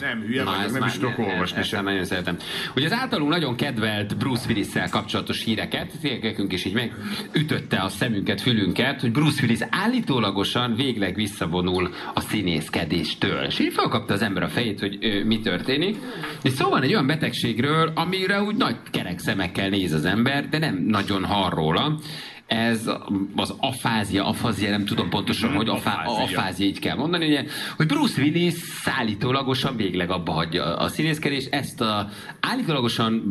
Nem, hülye vagyok, nem is tudok olvasni sem. nagyon szeretem. Ugye az általunk nagyon kedvelt Bruce willis kapcsolatos híreket, nekünk is így meg ütötte a szemünket, fülünket, hogy Bruce Willis állítólagosan végleg visszavonul a színészkedéstől. És így felkapta az ember a fejét, hogy ö, mi történik. És szó van egy olyan betegségről, amire úgy nagy kerek szemekkel néz az ember, de nem nagyon hall róla ez az afázia, afázia, nem tudom pontosan, hogy afá, afázia így kell mondani, ugye, hogy Bruce Willis szállítólagosan végleg abba hagyja a színészkedést, ezt a állítólagosan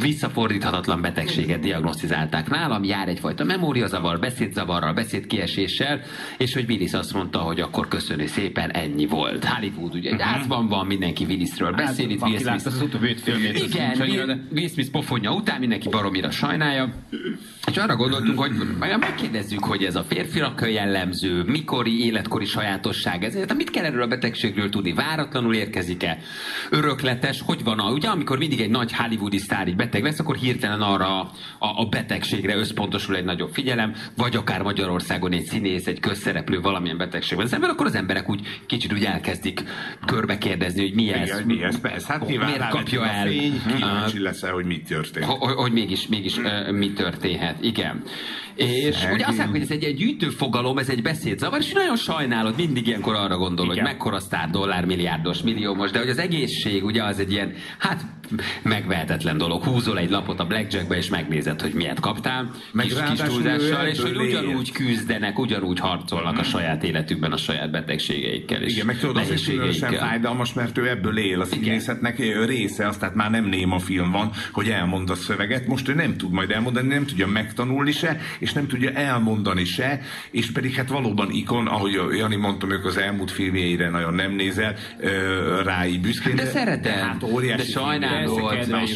visszafordíthatatlan betegséget diagnosztizálták nálam, jár egyfajta memóriazavar, beszédzavarral, beszédkieséssel, és hogy Willis azt mondta, hogy akkor köszönő szépen, ennyi volt. Hollywood ugye egy uh-huh. van, mindenki Willisről hát, beszél, itt Will Smith. Igen, Will Smith pofonja után, mindenki baromira sajnálja, és arra gondoltunk, hogy megkérdezzük, hogy ez a férfiak jellemző, mikori életkori sajátosság ez. De mit kell erről a betegségről tudni? Váratlanul érkezik-e? Örökletes? Hogy van? A, ugye amikor mindig egy nagy hollywoodi sztár így beteg lesz, akkor hirtelen arra a, a betegségre összpontosul egy nagyobb figyelem, vagy akár Magyarországon egy színész, egy közszereplő valamilyen betegség van. Szemben akkor az emberek úgy kicsit úgy elkezdik körbe kérdezni, hogy mi ez. Mi ez? Persze, hát nyilván miért kapja el? Fény, kíváncsi lesz hogy mi történt. Hogy, hogy mégis, mégis mi történhet. Igen. És Szegény. ugye azt mondják, hogy ez egy, egy gyűjtő fogalom, ez egy beszédzavar, és nagyon sajnálod, mindig ilyenkor arra gondol, Igen. hogy mekkora sztár, dollár, milliárdos, milliómos, de hogy az egészség ugye az egy ilyen, hát megvehetetlen dolog. Húzol egy lapot a blackjackbe, és megnézed, hogy miért kaptál, meg kis, kis túlzással, és hogy ugyanúgy küzdenek, ugyanúgy harcolnak mm. a saját életükben a saját betegségeikkel. És Igen, meg tudod, az is különösen fájdalmas, mert ő ebből él. A színészetnek része, az tehát már nem néma film van, hogy elmond a szöveget. Most ő nem tud majd elmondani, nem tudja megtanulni se, és nem tudja elmondani se, és pedig hát valóban ikon, ahogy Jani mondta, ők az elmúlt filmjeire nagyon nem nézel, rá így büszkén. De, de szeretem, hát óriási de sajnálom.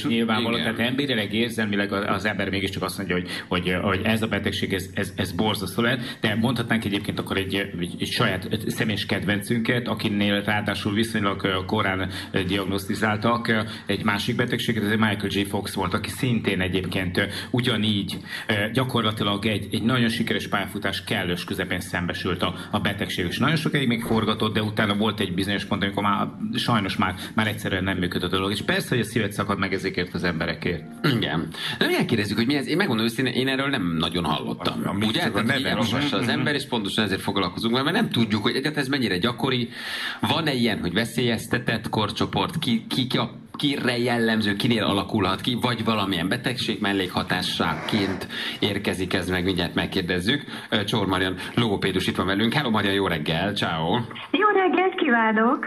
Nyilvánvaló, tehát emberileg érzelmileg az ember mégiscsak azt mondja, hogy, hogy, hogy ez a betegség, ez, ez, ez borzasztó lehet, de mondhatnánk egyébként akkor egy, egy, egy saját személyes kedvencünket, akinél ráadásul viszonylag korán diagnosztizáltak egy másik betegséget, ez egy Michael J. Fox volt, aki szintén egyébként ugyanígy gyakorlatilag egy, egy nagyon sikeres pályafutás kellős közepén szembesült a, a betegség, és nagyon sokáig még forgatott, de utána volt egy bizonyos pont, amikor már sajnos már, már egyszerűen nem működött a dolog. És persze, hogy a szívet szakad meg ezekért az emberekért. Igen. De mi kérdezzük, hogy mi ez? Én megmondom őszintén, én erről nem nagyon hallottam. A, a Ugye? Tehát neve olvassa az ember, és pontosan ezért foglalkozunk, mert nem tudjuk, hogy egyáltalán ez mennyire gyakori. Van-e ilyen, hogy veszélyeztetett korcsoport, ki, ki, ki a kire jellemző, kinél alakulhat ki, vagy valamilyen betegség mellékhatássáként érkezik ez meg, mindjárt megkérdezzük. Csor Marian, logopédus itt van velünk. Hello Marian, jó reggel, ciao. Jó reggelt kívánok!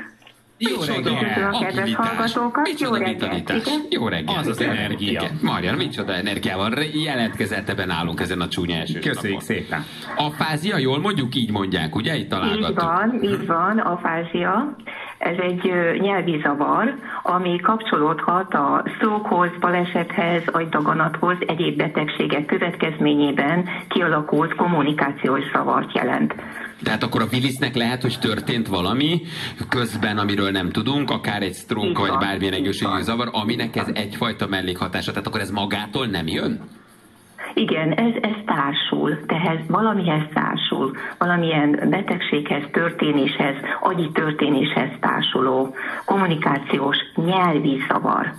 Jó reggel! A kedves hallgatókat, jó reggelt! Jó reggel! Az az energia. Igen. Marian, micsoda energiával jelentkezett ebben állunk ezen a csúnya eső Köszönjük napon. szépen! Afázia, jól mondjuk így mondják, ugye? Itt találgattuk. Így van, így van, afázia. Ez egy nyelvi zavar, ami kapcsolódhat a strokehoz, balesethez, agydaganathoz, egyéb betegségek következményében kialakult kommunikációs zavart jelent. Tehát akkor a Willisnek lehet, hogy történt valami közben, amiről nem tudunk, akár egy stroke, vagy bármilyen egészségügyi zavar, aminek ez egyfajta mellékhatása. Tehát akkor ez magától nem jön? Igen, ez, ez társul, tehát valamihez társul, valamilyen betegséghez, történéshez, agyi történéshez társuló kommunikációs nyelvi szavar.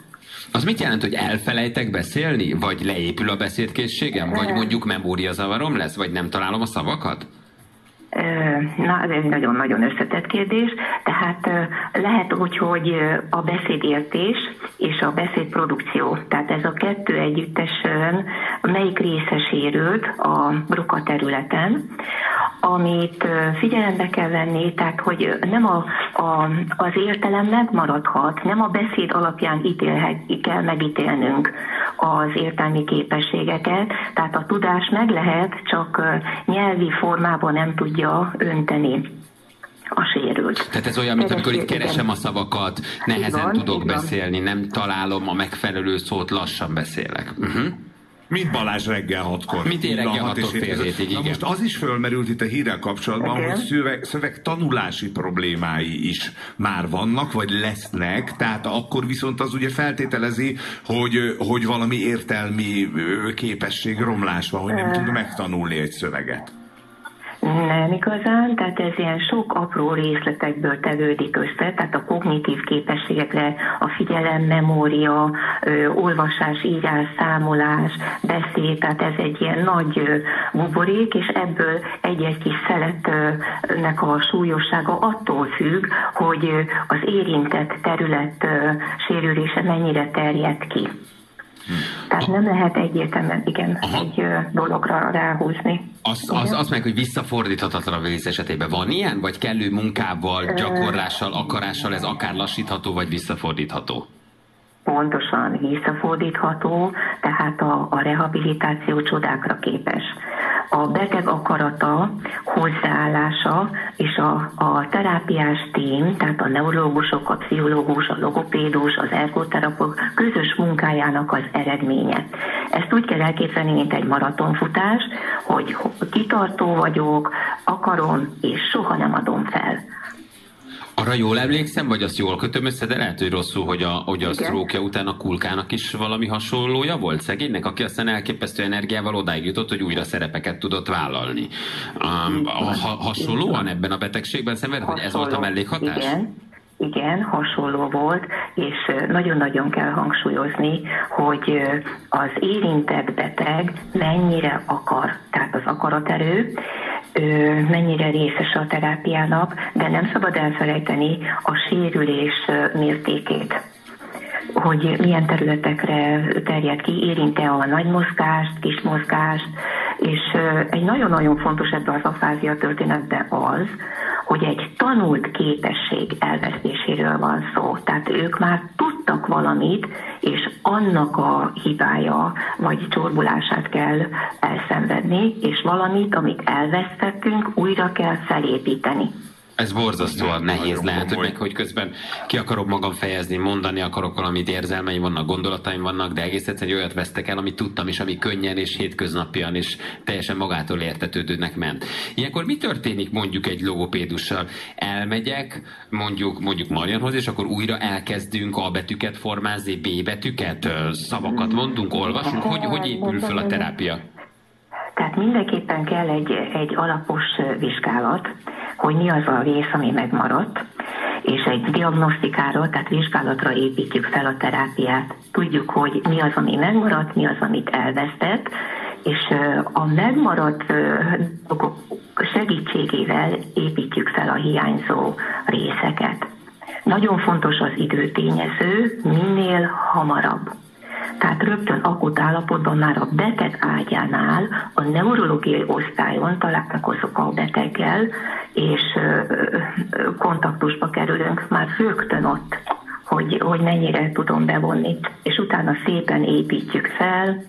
Az mit jelent, hogy elfelejtek beszélni? Vagy leépül a beszédkészségem? Vagy mondjuk memóriazavarom lesz? Vagy nem találom a szavakat? Na, ez egy nagyon-nagyon összetett kérdés. Tehát lehet úgy, hogy a beszédértés és a beszédprodukció, tehát ez a kettő együttesen melyik része sérült a bruka területen, amit figyelembe kell venni, tehát hogy nem a, a, az értelem megmaradhat, nem a beszéd alapján ítélhet, kell megítélnünk az értelmi képességeket, tehát a tudás meg lehet, csak nyelvi formában nem tudja önteni a sérült. Tehát ez olyan, mint amikor itt keresem a szavakat, nehezen van, tudok beszélni, nem találom a megfelelő szót, lassan beszélek. Uh-huh. Mint Balázs reggel hatkor. Mint én reggel hatkor fél hétig, igen. Na most az is fölmerült itt a hírrel kapcsolatban, okay. hogy szöveg, szöveg tanulási problémái is már vannak, vagy lesznek, tehát akkor viszont az ugye feltételezi, hogy, hogy valami értelmi képesség romlás van, hogy nem tud megtanulni egy szöveget. Nem igazán, tehát ez ilyen sok apró részletekből tevődik össze, tehát a kognitív képességekre, a figyelem, memória, ö, olvasás, írás, számolás, beszéd, tehát ez egy ilyen nagy ö, buborék, és ebből egy-egy kis szeletnek a súlyossága attól függ, hogy az érintett terület ö, sérülése mennyire terjed ki. Tehát nem lehet egyértelműen igen Aha. egy dologra ráhúzni. Az, az, az meg, hogy visszafordíthatatlan a víz esetében van ilyen, vagy kellő munkával, gyakorlással, akarással ez akár lassítható, vagy visszafordítható? Pontosan visszafordítható, tehát a, a rehabilitáció csodákra képes a beteg akarata, hozzáállása és a, a terápiás tím, tehát a neurológusok, a pszichológus, a logopédus, az ergoterapok közös munkájának az eredménye. Ezt úgy kell elképzelni, mint egy maratonfutás, hogy kitartó vagyok, akarom, és soha nem adom fel. Arra jól emlékszem, vagy azt jól kötöm össze, de lehet, hogy rosszul, hogy a, hogy a sztrókja után a kulkának is valami hasonlója volt szegénynek, aki aztán elképesztő energiával odáig jutott, hogy újra szerepeket tudott vállalni. Um, ha, hasonlóan ebben a betegségben szenved, hogy ez volt a mellékhatás? Igen. Igen, hasonló volt, és nagyon-nagyon kell hangsúlyozni, hogy az érintett beteg mennyire akar, tehát az akaraterő, mennyire részes a terápiának, de nem szabad elfelejteni a sérülés mértékét. Hogy milyen területekre terjed ki, érinte a nagy mozgást, kis mozgást, és egy nagyon-nagyon fontos ebben az afázia történetben az, hogy egy tanult képesség elvesztéséről van szó. Tehát ők már tudtak valamit, és annak a hibája vagy csorbulását kell elszenvedni, és valamit, amit elvesztettünk, újra kell felépíteni. Ez borzasztóan nem, nehéz lehet, hogy meg, hogy közben ki akarom magam fejezni, mondani akarok valamit, érzelmeim vannak, gondolataim vannak, de egész egyszerűen olyat vesztek el, amit tudtam, és ami könnyen és hétköznapian és teljesen magától értetődőnek ment. Ilyenkor mi történik mondjuk egy logopédussal? Elmegyek mondjuk, mondjuk Marianhoz, és akkor újra elkezdünk A betűket formázni, B betűket, szavakat mondunk, olvasunk, hogy, hogy épül fel a terápia? Tehát mindenképpen kell egy, egy alapos vizsgálat, hogy mi az a rész, ami megmaradt, és egy diagnosztikára, tehát vizsgálatra építjük fel a terápiát. Tudjuk, hogy mi az, ami megmaradt, mi az, amit elvesztett, és a megmaradt segítségével építjük fel a hiányzó részeket. Nagyon fontos az időtényező, minél hamarabb. Tehát rögtön akut állapotban már a beteg ágyánál, a neurológiai osztályon találkozok a beteggel, és kontaktusba kerülünk már rögtön ott, hogy, hogy mennyire tudom bevonni, és utána szépen építjük fel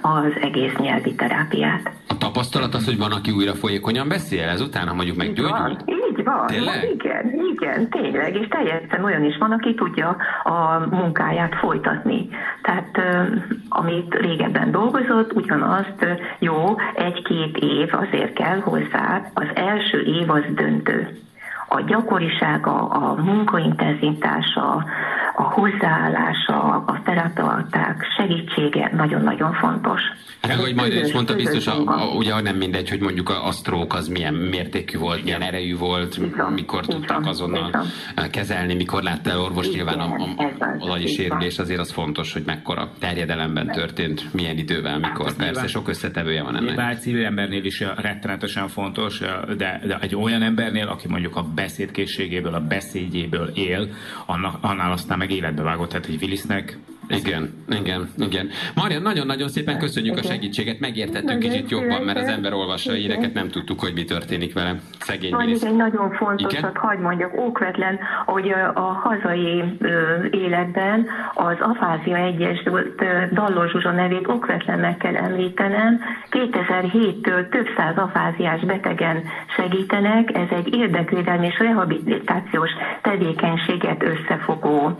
az egész nyelvi terápiát. A tapasztalat az, hogy van, aki újra folyékonyan beszél ezután, ha mondjuk meggyógyult? Így van, tényleg? igen, igen, tényleg, és teljesen olyan is van, aki tudja a munkáját folytatni. Tehát amit régebben dolgozott, ugyanazt jó, egy-két év azért kell hozzá, az első év az döntő a gyakorisága, a munkaintenzitása, a hozzáállása, a terapeuták segítsége nagyon-nagyon fontos. Hát, hogy majd is mondta biztos, a, a, ugye nem mindegy, hogy mondjuk a, a stroke az milyen mértékű volt, milyen erejű volt, Bizony, mikor tudták azonnal bizony. kezelni, mikor látta el orvos, Igen, nyilván a, a, a sérülés azért az fontos, hogy mekkora terjedelemben történt, milyen idővel, mikor. Hát, Persze, sok összetevője van ennek. Bár civil embernél is rettenetesen fontos, de, de egy olyan embernél, aki mondjuk a beszédkészségéből, a beszédjéből él, annak, annál aztán meg életbe vágott. Tehát egy Willisnek igen, igen, igen. Marian, nagyon-nagyon szépen köszönjük a segítséget, megértettünk kicsit jobban, mert az ember olvassa a híreket, nem tudtuk, hogy mi történik vele. Szegény Van egy nagyon fontos, hogy hagyd mondjak, ókvetlen, hogy a hazai életben az Afázia Egyesült Dallos Zsuzsa nevét okvetlen meg kell említenem. 2007-től több száz afáziás betegen segítenek, ez egy érdekvédelmi és rehabilitációs tevékenységet összefogó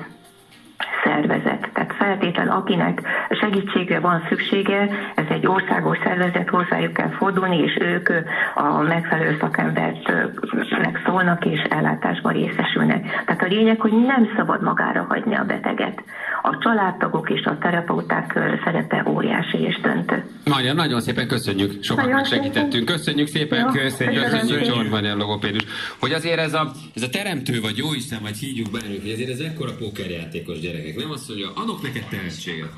szervezet. Tehát feltétlen, akinek segítségre van szüksége, ez egy országos szervezet, hozzájuk kell fordulni, és ők a megfelelő szakembertnek szólnak, és ellátásban részesülnek. Tehát a lényeg, hogy nem szabad magára hagyni a beteget. a családtagok és a terapeuták szerepe óriási és döntő. Nagyon, nagyon szépen köszönjük, sokat megsegítettünk. szépen. Köszönjük szépen, Jó, köszönjük, köszönjük. John Manuel logopédus. Hogy azért ez a, ez a teremtő, vagy jóisten, vagy hívjuk bármit, hogy azért ez ekkora pókerjátékos gyerekek. Nem azt mondja, adok neked tehetséget.